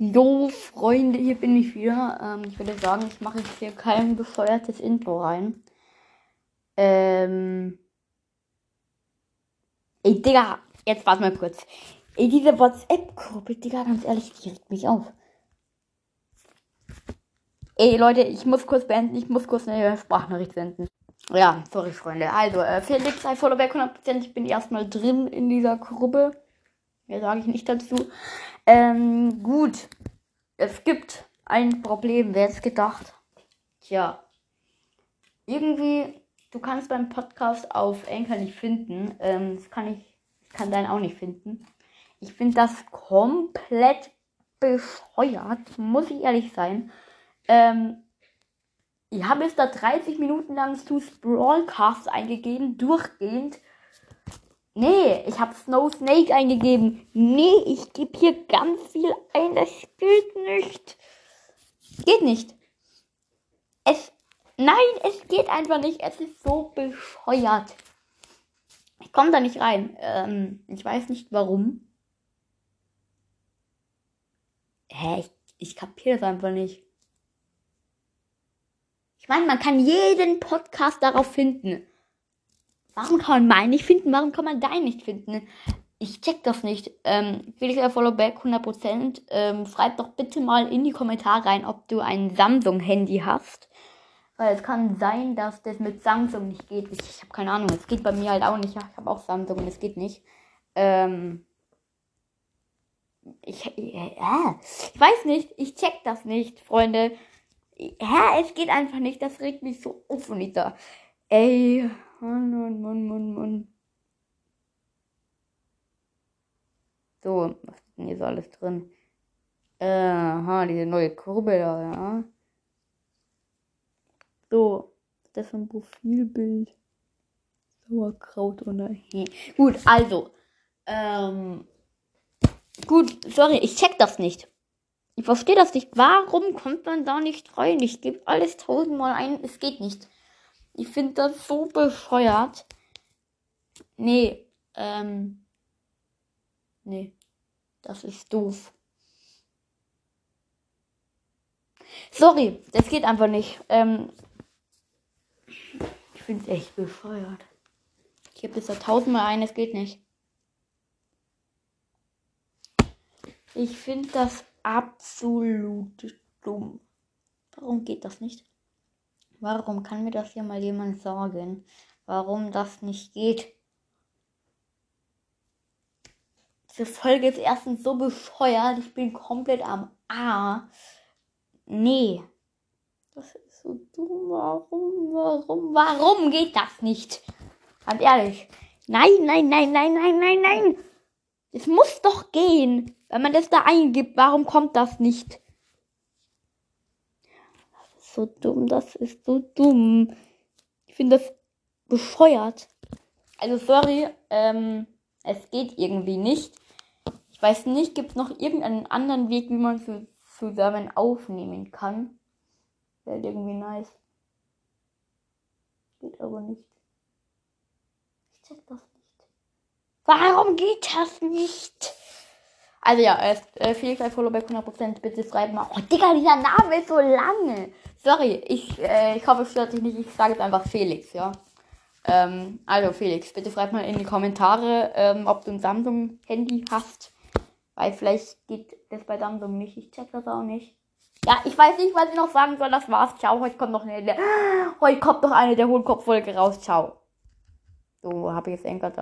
Jo, Freunde, hier bin ich wieder. Ähm, ich würde sagen, ich mache jetzt hier kein befeuertes Intro rein. Ähm. Ey, Digga, jetzt warte mal kurz. Ey, diese WhatsApp-Gruppe, Digga, ganz ehrlich, die regt mich auf. Ey, Leute, ich muss kurz beenden. Ich muss kurz eine Sprachnachricht senden. Ja, sorry, Freunde. Also, äh, Felix, sei Followback 100%. Ich bin erstmal drin in dieser Gruppe. Mehr sage ich nicht dazu. Ähm, gut. Es gibt ein Problem. Wer hätte gedacht? Tja. Irgendwie, du kannst beim Podcast auf Anchor nicht finden. Ähm, das kann ich, kann deinen auch nicht finden. Ich finde das komplett bescheuert, muss ich ehrlich sein. Ähm, ich habe jetzt da 30 Minuten lang Stu's Brawlcast eingegeben, durchgehend. Nee, ich habe Snow Snake eingegeben. Nee, ich gebe hier ganz viel ein. Das geht nicht. Geht nicht. Es. Nein, es geht einfach nicht. Es ist so bescheuert. Ich komme da nicht rein. Ähm, ich weiß nicht warum. Hä? Ich, ich kapiere das einfach nicht. Ich meine, man kann jeden Podcast darauf finden. Warum kann man meinen nicht finden? Warum kann man deinen nicht finden? Ich check das nicht. Ähm, Felix Followback 100%. Ähm, schreib doch bitte mal in die Kommentare rein, ob du ein Samsung-Handy hast. Weil es kann sein, dass das mit Samsung nicht geht. Ich, ich habe keine Ahnung. Es geht bei mir halt auch nicht. Ich habe auch Samsung und es geht nicht. Ähm, ich, äh, ich weiß nicht. Ich check das nicht, Freunde. Ja, es geht einfach nicht. Das regt mich so auf, Anita. Ey. Mann, Mann, Mann, Mann, Mann. So, was ist denn hier so alles drin? Äh, aha, diese neue Kurbel da, ja. So, das ist ein Profilbild. Sauerkraut oder hey. Gut, also. Ähm. Gut, sorry, ich check das nicht. Ich verstehe das nicht. Warum kommt man da nicht rein? Ich gebe alles tausendmal ein. Es geht nicht. Ich finde das so bescheuert. Nee, ähm. Nee. Das ist doof. Sorry, das geht einfach nicht. Ähm, ich finde es echt bescheuert. Ich habe jetzt da tausendmal ein, es geht nicht. Ich finde das absolut dumm. Warum geht das nicht? Warum kann mir das hier mal jemand sagen? Warum das nicht geht? Diese Folge ist erstens so bescheuert. Ich bin komplett am A. Nee. Das ist so dumm. Warum, warum, warum geht das nicht? Ganz ehrlich. Nein, nein, nein, nein, nein, nein, nein. Es muss doch gehen. Wenn man das da eingibt, warum kommt das nicht? So dumm, das ist so dumm. Ich finde das bescheuert. Also sorry, ähm, es geht irgendwie nicht. Ich weiß nicht, gibt es noch irgendeinen anderen Weg, wie man zu, zusammen aufnehmen kann? Wäre irgendwie nice. Geht aber nicht. Ich check das nicht. Warum geht das nicht? Also ja, äh, Felix ein Follow bei 100%. Bitte schreibt mal. Oh, Digga, dieser Name ist so lange. Sorry, ich, äh, ich hoffe, es stört dich nicht. Ich sage jetzt einfach Felix, ja. Ähm, also Felix, bitte schreib mal in die Kommentare, ähm, ob du ein Samsung-Handy hast. Weil vielleicht geht das bei Samsung nicht. Ich check das auch nicht. Ja, ich weiß nicht, was ich noch sagen soll. Das war's. Ciao. Heute kommt noch eine, heute kommt noch eine der Hohlkopf-Folge raus. Ciao. So habe ich jetzt Enker da.